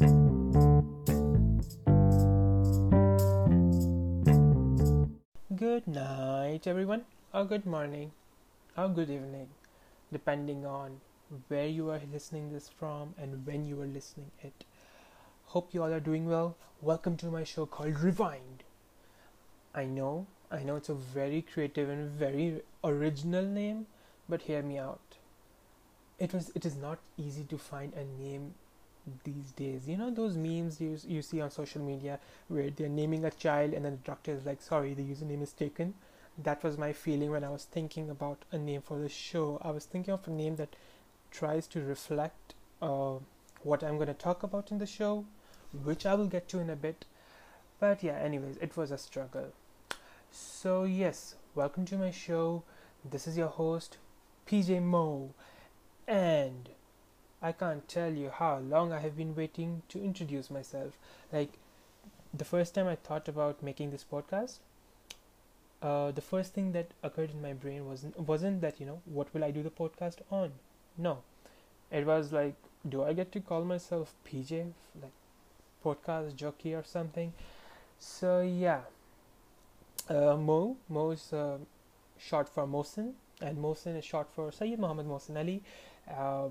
Good night, everyone, or good morning, or good evening, depending on where you are listening this from and when you are listening it. Hope you all are doing well. Welcome to my show called Rewind. I know, I know it's a very creative and very original name, but hear me out. It was it is not easy to find a name these days. You know those memes you you see on social media where they're naming a child and then the doctor is like, "Sorry, the username is taken." That was my feeling when I was thinking about a name for the show. I was thinking of a name that tries to reflect uh, what I'm going to talk about in the show, which I will get to in a bit. But yeah, anyways, it was a struggle. So, yes, welcome to my show. This is your host, PJ Mo, and I can't tell you how long I have been waiting to introduce myself. Like, the first time I thought about making this podcast, uh, the first thing that occurred in my brain wasn't wasn't that you know what will I do the podcast on? No, it was like, do I get to call myself PJ, like podcast jockey or something? So yeah, uh, Mo is uh, short for Mohsin, and Mohsin is short for Sayyid Muhammad Mohsin Ali. Uh,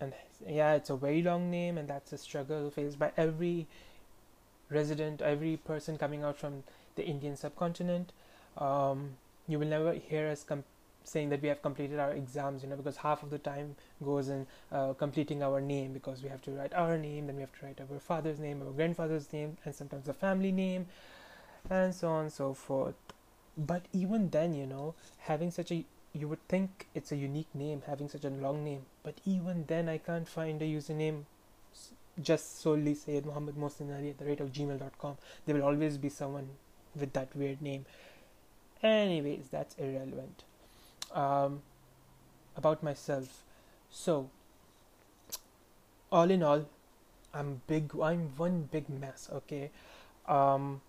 and yeah, it's a very long name, and that's a struggle faced by every resident, every person coming out from the Indian subcontinent. Um, you will never hear us com- saying that we have completed our exams, you know, because half of the time goes in uh, completing our name because we have to write our name, then we have to write our father's name, our grandfather's name, and sometimes the family name, and so on and so forth. But even then, you know, having such a you would think it's a unique name having such a long name, but even then, I can't find a username just solely Sayyid Muhammad Mohsin Ali at the rate of gmail.com. There will always be someone with that weird name. Anyways, that's irrelevant um, about myself. So, all in all, I'm big. I'm one big mess. Okay. Um,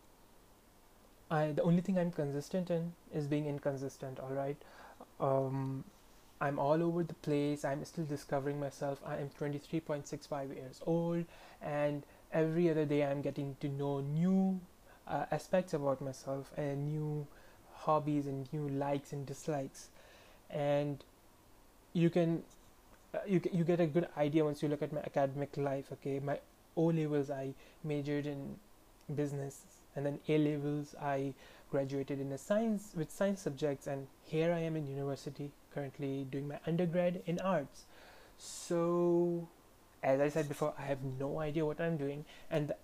I the only thing I'm consistent in is being inconsistent. All right. Um, I'm all over the place. I'm still discovering myself. I am 23.65 years old, and every other day I'm getting to know new uh, aspects about myself and new hobbies and new likes and dislikes and you can uh, you you get a good idea once you look at my academic life okay my o levels i majored in business and then a levels i graduated in a science with science subjects and here i am in university currently doing my undergrad in arts so as i said before i have no idea what i'm doing and the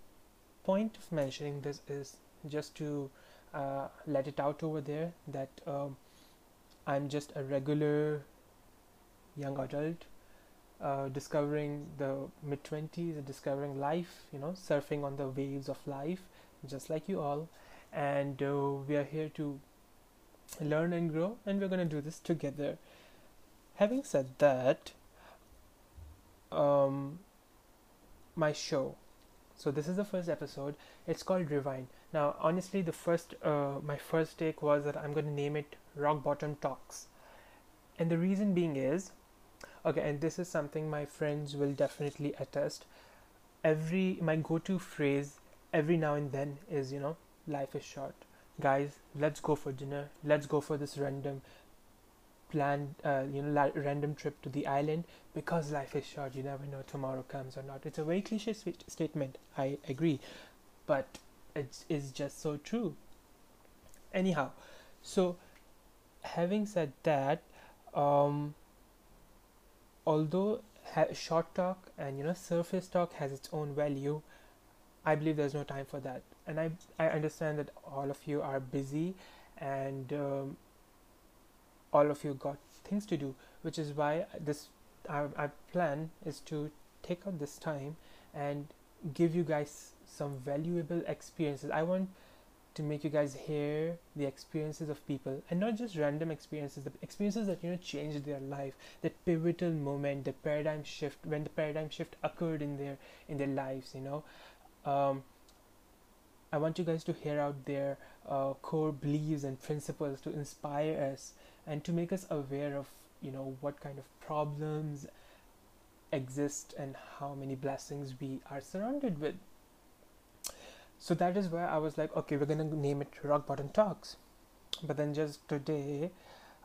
point of mentioning this is just to uh, let it out over there that um, I'm just a regular young adult uh, discovering the mid 20s, discovering life, you know, surfing on the waves of life, just like you all. And uh, we are here to learn and grow, and we're going to do this together. Having said that, um, my show. So this is the first episode. It's called Rewind. Now, honestly, the first, uh, my first take was that I'm going to name it rock bottom talks and the reason being is okay and this is something my friends will definitely attest every my go-to phrase every now and then is you know life is short. Guys let's go for dinner. Let's go for this random planned uh, you know la- random trip to the island because life is short. You never know tomorrow comes or not. It's a very cliche sw- statement. I agree. But it is just so true. Anyhow so having said that, um, although ha- short talk and you know surface talk has its own value, I believe there's no time for that, and I I understand that all of you are busy, and um, all of you got things to do, which is why this our, our plan is to take out this time and give you guys some valuable experiences. I want to make you guys hear the experiences of people and not just random experiences the experiences that you know changed their life that pivotal moment the paradigm shift when the paradigm shift occurred in their in their lives you know um, i want you guys to hear out their uh, core beliefs and principles to inspire us and to make us aware of you know what kind of problems exist and how many blessings we are surrounded with. So that is where I was like, okay, we're gonna name it Rock Bottom Talks. But then just today,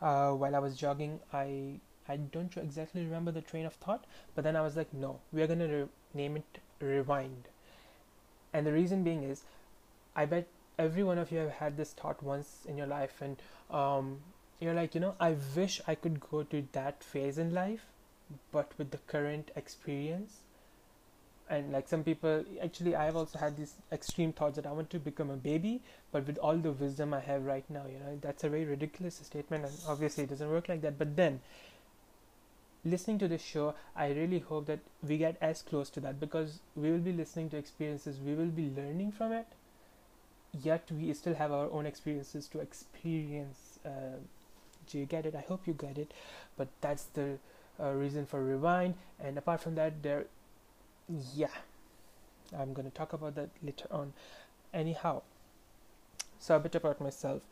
uh, while I was jogging, I I don't exactly remember the train of thought, but then I was like, no, we're gonna re- name it Rewind. And the reason being is, I bet every one of you have had this thought once in your life, and um, you're like, you know, I wish I could go to that phase in life, but with the current experience. And like some people, actually, I have also had these extreme thoughts that I want to become a baby, but with all the wisdom I have right now, you know, that's a very ridiculous statement, and obviously it doesn't work like that. But then, listening to this show, I really hope that we get as close to that because we will be listening to experiences, we will be learning from it, yet we still have our own experiences to experience. Uh, do you get it? I hope you get it. But that's the uh, reason for rewind. And apart from that, there, yeah, I'm gonna talk about that later on. Anyhow, so a bit about myself.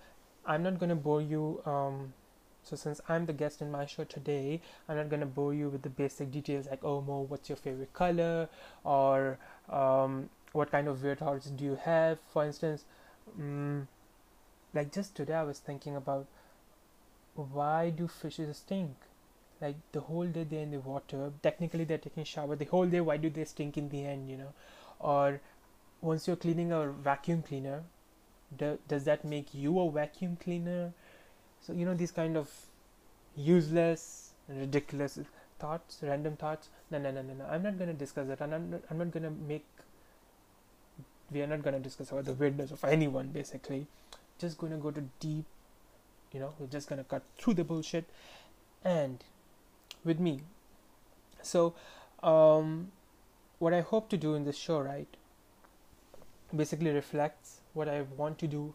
I'm not gonna bore you. Um, so since I'm the guest in my show today, I'm not gonna bore you with the basic details like, oh Mo, what's your favorite color, or um, what kind of weird thoughts do you have? For instance, um, like just today, I was thinking about why do fishes stink? Like the whole day they're in the water. Technically, they're taking shower the whole day. Why do they stink in the end? You know, or once you're cleaning a vacuum cleaner, do, does that make you a vacuum cleaner? So you know these kind of useless, ridiculous thoughts, random thoughts. No, no, no, no, no. I'm not gonna discuss that. I'm not. I'm not gonna make. We are not gonna discuss about the weirdness of anyone. Basically, just gonna go to deep. You know, we're just gonna cut through the bullshit, and with me. So, um, what I hope to do in this show, right, basically reflects what I want to do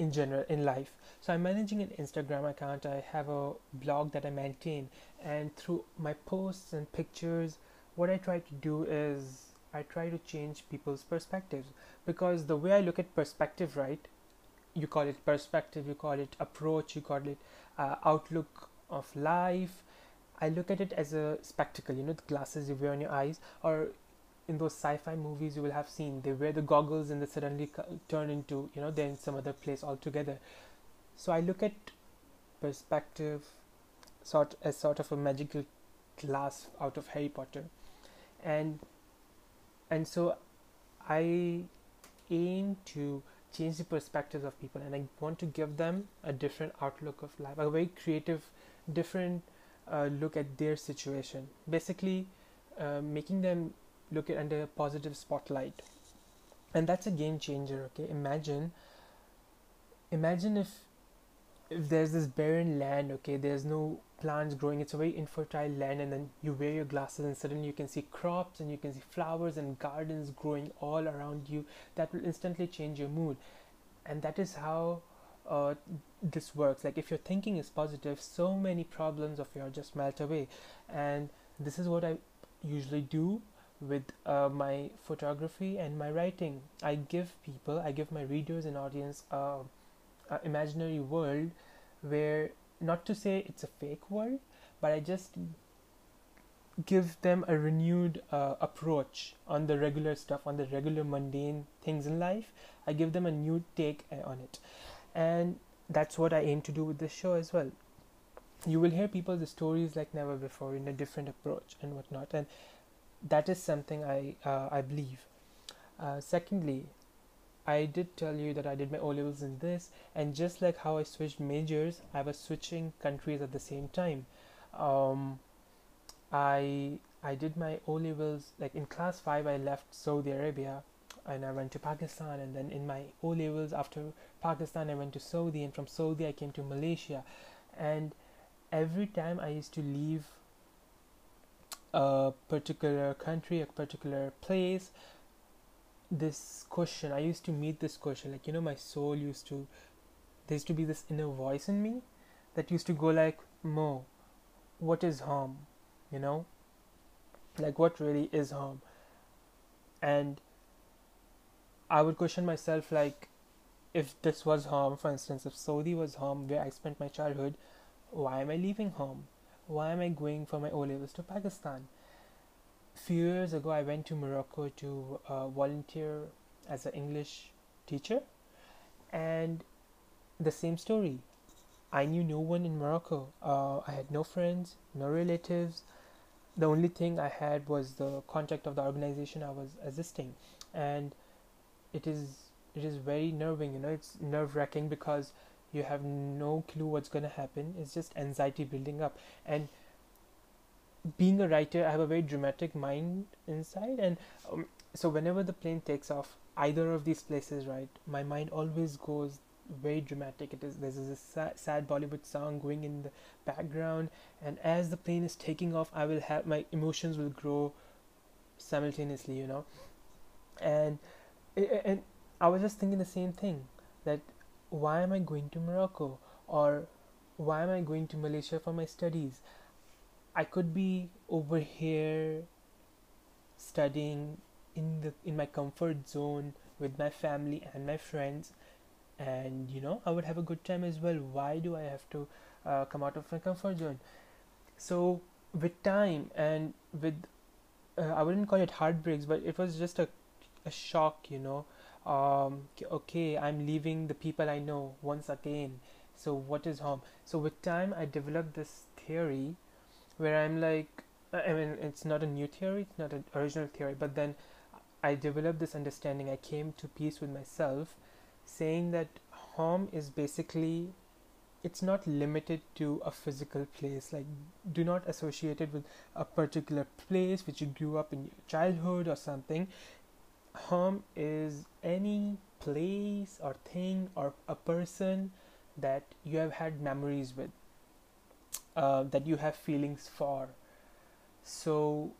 in general in life so i'm managing an instagram account i have a blog that i maintain and through my posts and pictures what i try to do is i try to change people's perspectives. Because the way i look at perspective right you call it perspective you call it approach you call it uh, outlook of life i look at it as a spectacle. You know the glasses you wear on your eyes or in those sci-fi movies you will have seen they wear the goggles and they suddenly turn into you know they're in some other place altogether. So i look at perspective sort as sort of a magical glass out of harry potter. And and so i aim to change the perspectives of people and i want to give them a different outlook of life a very creative different uh, look at their situation. Basically uh, making them look at under a positive spotlight. And that's a game changer okay? Imagine imagine if if there's this barren land okay? There's no plants growing. It's a very infertile land and then you wear your glasses and suddenly you can see crops and you can see flowers and gardens growing all around you. That will instantly change your mood. And that is how uh, this works. Like if your thinking is positive so many problems of yours just melt away. And this is what i usually do with uh, my photography and my writing. I give people, I give my readers and audience uh, an imaginary world where, not to say it's a fake world, but I just give them a renewed uh, approach on the regular stuff, on the regular mundane things in life. I give them a new take uh, on it. And that's what I aim to do with this show as well. You will hear people's stories like never before in a different approach and whatnot. And that is something I uh, I believe. Uh, secondly, I did tell you that I did my O levels in this, and just like how I switched majors, I was switching countries at the same time. Um, I I did my O levels like in class five. I left Saudi Arabia, and I went to Pakistan, and then in my O levels after Pakistan, I went to Saudi, and from Saudi I came to Malaysia, and every time I used to leave a particular country, a particular place, this question, I used to meet this question, like, you know, my soul used to, there used to be this inner voice in me that used to go like, Mo, what is home? You know? Like, what really is home? And I would question myself, like, if this was home, for instance, if Saudi was home where I spent my childhood, why am I leaving home? why am I going for my O levels to Pakistan? Few years ago i went to morocco to uh, volunteer as an english teacher. And the same story. I knew no one in morocco. Uh, i had no friends no relatives. The only thing i had was the contact of the organization i was assisting. And it is it is very nerving you know it's nerve wracking because you have no clue what's going to happen. It's just anxiety building up. And being a writer i have a very dramatic mind inside. And um, so whenever the plane takes off either of these places right my mind always goes very dramatic. It is there's a sad, sad bollywood song going in the background. And as the plane is taking off i will have my emotions will grow simultaneously you know. And and i was just thinking the same thing that why am i going to morocco? Or why am i going to malaysia for my studies i could be over here studying in the in my comfort zone with my family and my friends. And you know i would have a good time as well. Why do i have to uh, come out of my comfort zone? So with time and with uh, i wouldn't call it heartbreaks but it was just a, a shock you know. Um, okay i'm leaving the people i know once again. So what is home so with time i developed this theory where i'm like uh, i mean it's not a new theory it's not an original theory but then i developed this understanding. I came to peace with myself saying that home is basically it's not limited to a physical place. Like do not associate it with a particular place which you grew up in your childhood or something. Home is any place or thing or a person that you have had memories with uh, that you have feelings for. So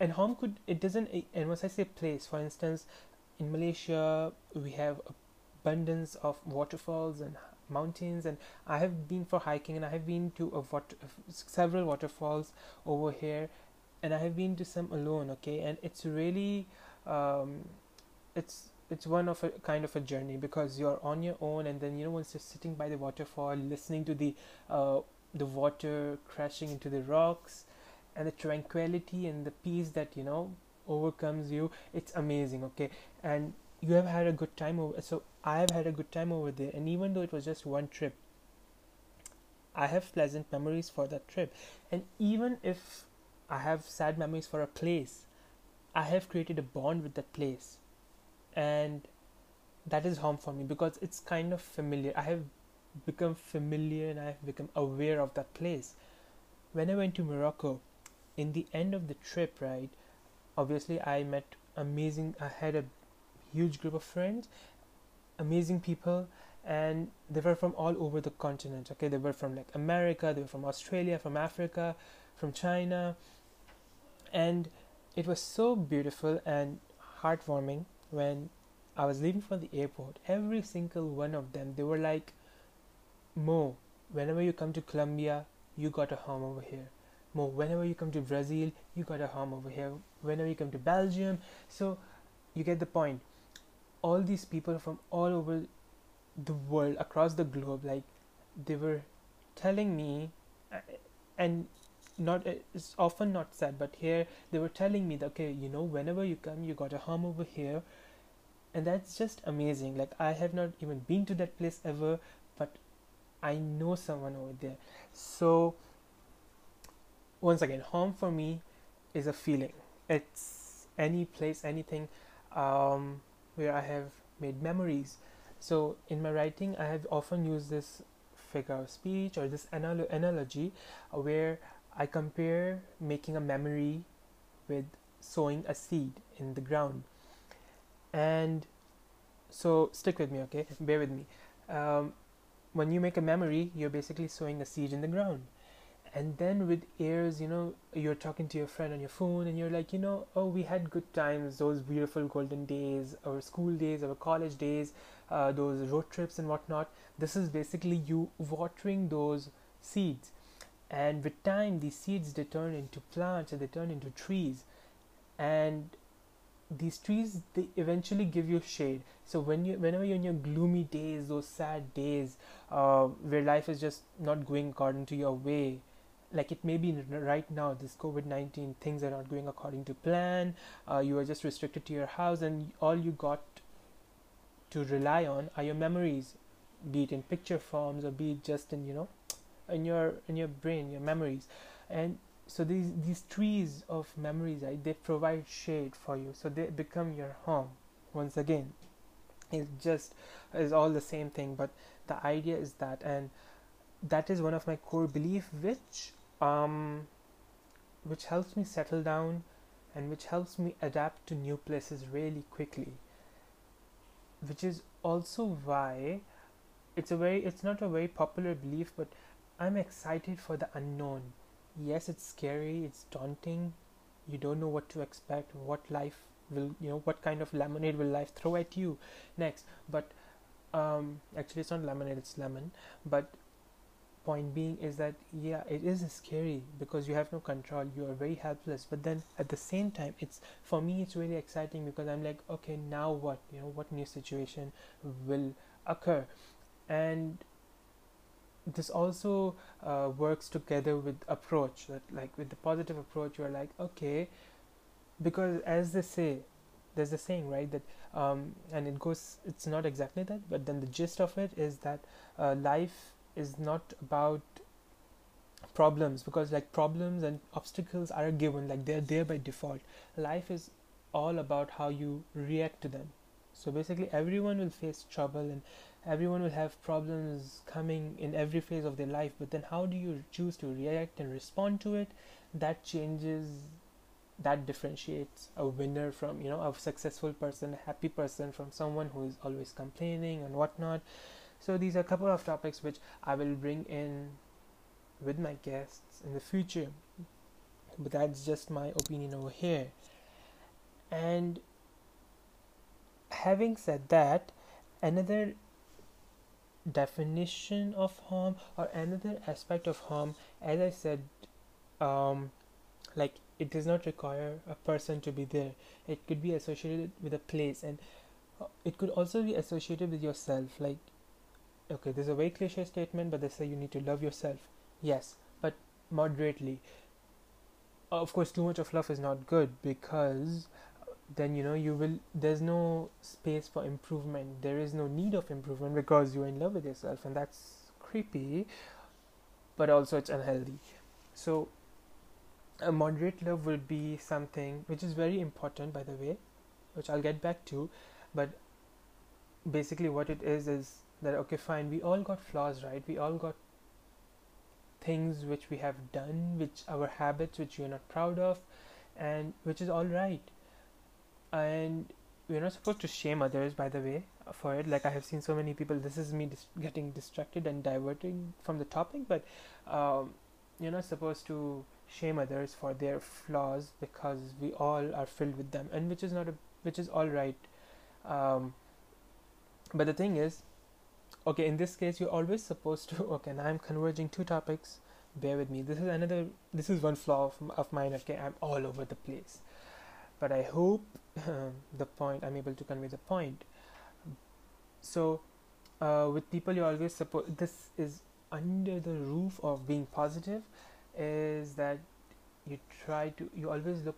and home could it doesn't and once i say place for instance in malaysia we have abundance of waterfalls and mountains and i have been for hiking and i have been to a water, several waterfalls over here and i have been to some alone okay? And it's really um, it's it's one of a kind of a journey because you're on your own and then you know once you're sitting by the waterfall listening to the uh, the water crashing into the rocks and the tranquility and the peace that you know overcomes you it's amazing okay? And you have had a good time over so i have had a good time over there and even though it was just one trip i have pleasant memories for that trip. And even if i have sad memories for a place I have created a bond with that place, and that is home for me because it's kind of familiar. I have become familiar and I have become aware of that place. When I went to Morocco, in the end of the trip, right, obviously I met amazing, I had a huge group of friends, amazing people, and they were from all over the continent. Okay, they were from like America, they were from Australia, from Africa, from China, and it was so beautiful and heartwarming when I was leaving from the airport. Every single one of them, they were like, Mo, whenever you come to Colombia, you got a home over here. Mo, whenever you come to Brazil, you got a home over here. Whenever you come to Belgium, so you get the point. All these people from all over the world, across the globe, like they were telling me, uh, and not it's often not said but here they were telling me that okay you know whenever you come you got a home over here and that's just amazing like i have not even been to that place ever but i know someone over there so once again home for me is a feeling it's any place anything um, where i have made memories so in my writing i have often used this figure of speech or this anal- analogy where I compare making a memory with sowing a seed in the ground. And so stick with me, okay? Bear with me. Um, when you make a memory, you're basically sowing a seed in the ground. And then with ears, you know, you're talking to your friend on your phone and you're like, you know, oh, we had good times, those beautiful golden days, our school days, our college days, uh, those road trips and whatnot. This is basically you watering those seeds and with time these seeds they turn into plants and they turn into trees and these trees they eventually give you shade. So when you whenever you're in your gloomy days those sad days uh, where life is just not going according to your way like it may be right now this covid-19 things are not going according to plan uh, you are just restricted to your house and all you got to rely on are your memories be it in picture forms or be it just in you know in your in your brain your memories. And so these these trees of memories right they provide shade for you. So they become your home. Once again it's just is all the same thing but the idea is that and that is one of my core belief which um which helps me settle down and which helps me adapt to new places really quickly. Which is also why it's a very it's not a very popular belief but i'm excited for the unknown yes it's scary it's daunting. You don't know what to expect what life will you know what kind of lemonade will life throw at you next. But um actually it's not lemonade it's lemon. But point being is that yeah it is scary because you have no control you are very helpless. But then at the same time it's for me it's really exciting because i'm like okay now what? You know what new situation will occur? And this also uh, works together with approach that like with the positive approach you're like okay because as they say there's a saying right that um, and it goes it's not exactly that but then the gist of it is that uh, life is not about problems because like problems and obstacles are a given like they're there by default. Life is all about how you react to them. So basically everyone will face trouble and everyone will have problems coming in every phase of their life but then how do you choose to react and respond to it? That changes that differentiates a winner from you know a successful person a happy person from someone who is always complaining and whatnot. So these are a couple of topics which i will bring in with my guests in the future. But that's just my opinion over here. And having said that another definition of harm or another aspect of harm as i said um, like it does not require a person to be there. It could be associated with a place and uh, it could also be associated with yourself like okay there's a very cliche statement but they say you need to love yourself. Yes but moderately. Of course too much of love is not good because then you know you will there's no space for improvement. There is no need of improvement because you're in love with yourself and that's creepy but also it's unhealthy. So a moderate love will be something which is very important by the way which i'll get back to but basically what it is is that okay fine we all got flaws right? We all got things which we have done which our habits which we're not proud of and which is all right and we're not supposed to shame others by the way for it. Like i have seen so many people this is me dis- getting distracted and diverting from the topic but um, you're not supposed to shame others for their flaws because we all are filled with them and which is not a which is all right. Um, but the thing is okay in this case you're always supposed to okay now i'm converging two topics. Bear with me. This is another this is one flaw of, of mine okay i'm all over the place but I hope the point I'm able to convey the point. So, uh, with people, you always support this is under the roof of being positive, is that you try to you always look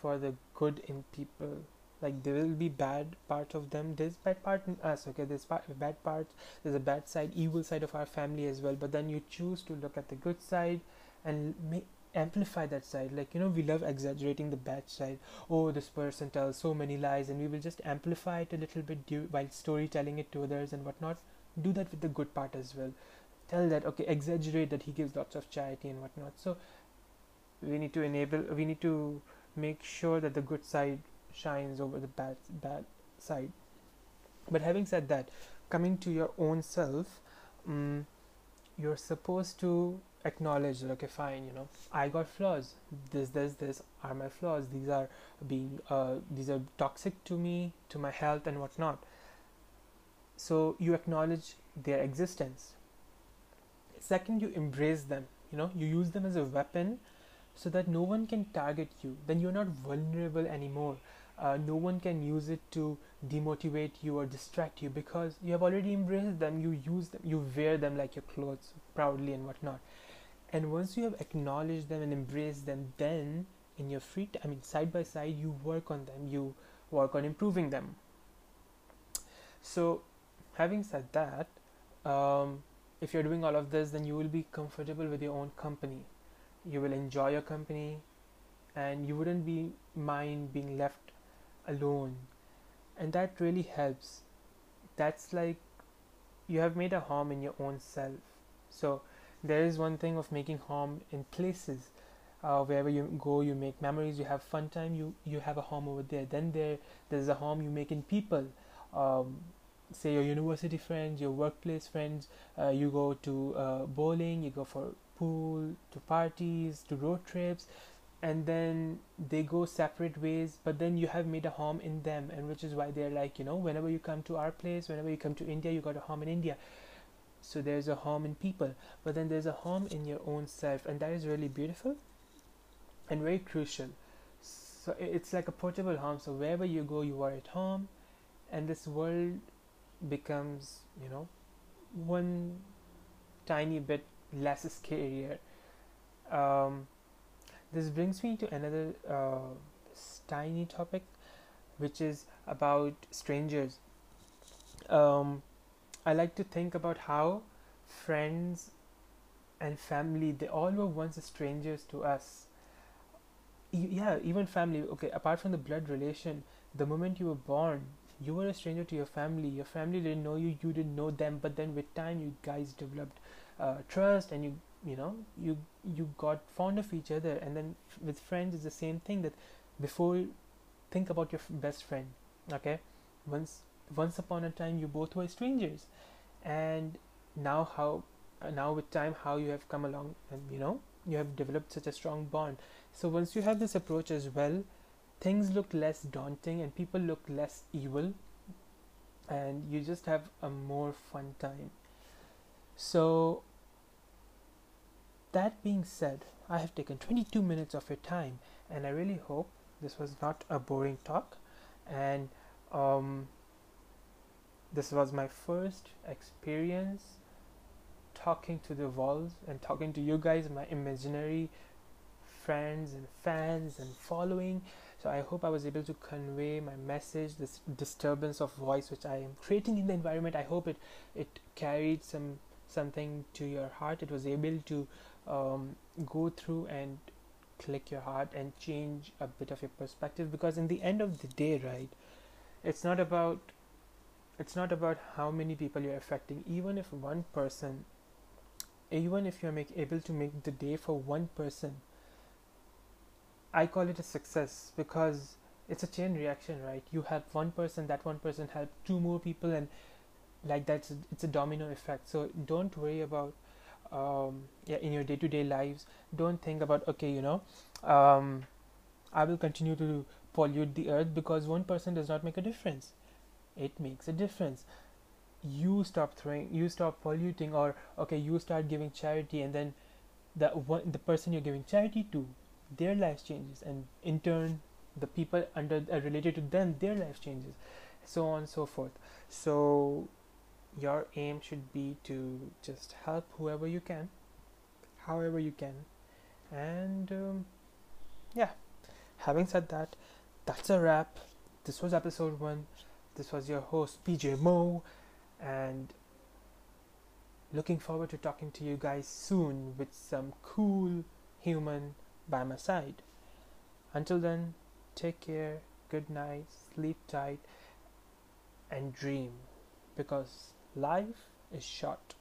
for the good in people. Like there will be bad part of them. There's bad part in us. Okay, there's bad part. There's a bad side, evil side of our family as well. But then you choose to look at the good side and make amplify that side. Like you know we love exaggerating the bad side. Oh this person tells so many lies and we will just amplify it a little bit due, while storytelling it to others and whatnot. Do that with the good part as well. Tell that okay exaggerate that he gives lots of charity and whatnot. So we need to enable we need to make sure that the good side shines over the bad bad side. But having said that coming to your own self um, you're supposed to acknowledge that okay fine you know i got flaws. This this this are my flaws. These are being uh, these are toxic to me to my health and whatnot. So you acknowledge their existence. Second you embrace them you know you use them as a weapon so that no one can target you. Then you're not vulnerable anymore. Uh, no one can use it to demotivate you or distract you because you have already embraced them. You use them. You wear them like your clothes proudly and whatnot and once you have acknowledged them and embraced them then in your free time i mean side by side you work on them. You work on improving them. So having said that um, if you're doing all of this then you will be comfortable with your own company. You will enjoy your company and you wouldn't be mind being left alone. And that really helps. That's like you have made a home in your own self. So there is one thing of making home in places uh, wherever you go you make memories you have fun time you you have a home over there. Then there there's a home you make in people. Um, say your university friends your workplace friends uh, you go to uh, bowling you go for pool to parties to road trips and then they go separate ways but then you have made a home in them and which is why they're like you know whenever you come to our place whenever you come to india you got a home in india so there's a home in people but then there's a home in your own self and that is really beautiful and very crucial. So it's like a portable home so wherever you go you are at home and this world becomes you know one tiny bit less scarier. Um, this brings me to another uh, tiny topic which is about strangers. Um, i like to think about how friends and family they all were once strangers to us. Yeah even family okay apart from the blood relation the moment you were born you were a stranger to your family. Your family didn't know you you didn't know them but then with time you guys developed uh, trust and you you know you you got fond of each other. And then with friends it's the same thing that before think about your best friend okay? Once once upon a time you both were strangers. And now how now with time how you have come along and you know you have developed such a strong bond. So once you have this approach as well things look less daunting and people look less evil and you just have a more fun time. So that being said i have taken 22 minutes of your time and i really hope this was not a boring talk. And um, this was my first experience talking to the walls and talking to you guys my imaginary friends and fans and following. So i hope i was able to convey my message this disturbance of voice which i am creating in the environment. I hope it it carried some something to your heart. It was able to um, go through and click your heart and change a bit of your perspective because in the end of the day right it's not about it's not about how many people you're affecting even if one person even if you're make, able to make the day for one person I call it a success because it's a chain reaction, right? You help one person, that one person help two more people, and like that's a, it's a domino effect. So don't worry about um, yeah in your day to day lives. Don't think about okay, you know, um, I will continue to pollute the earth because one person does not make a difference. It makes a difference. You stop throwing, you stop polluting, or okay, you start giving charity, and then the one the person you're giving charity to their life changes and in turn the people under uh, related to them their life changes. So on and so forth. So your aim should be to just help whoever you can however you can. And um, yeah. Having said that that's a wrap. This was episode one this was your host pj mo and looking forward to talking to you guys soon with some cool human by my side. Until then, take care, good night, sleep tight, and dream because life is short.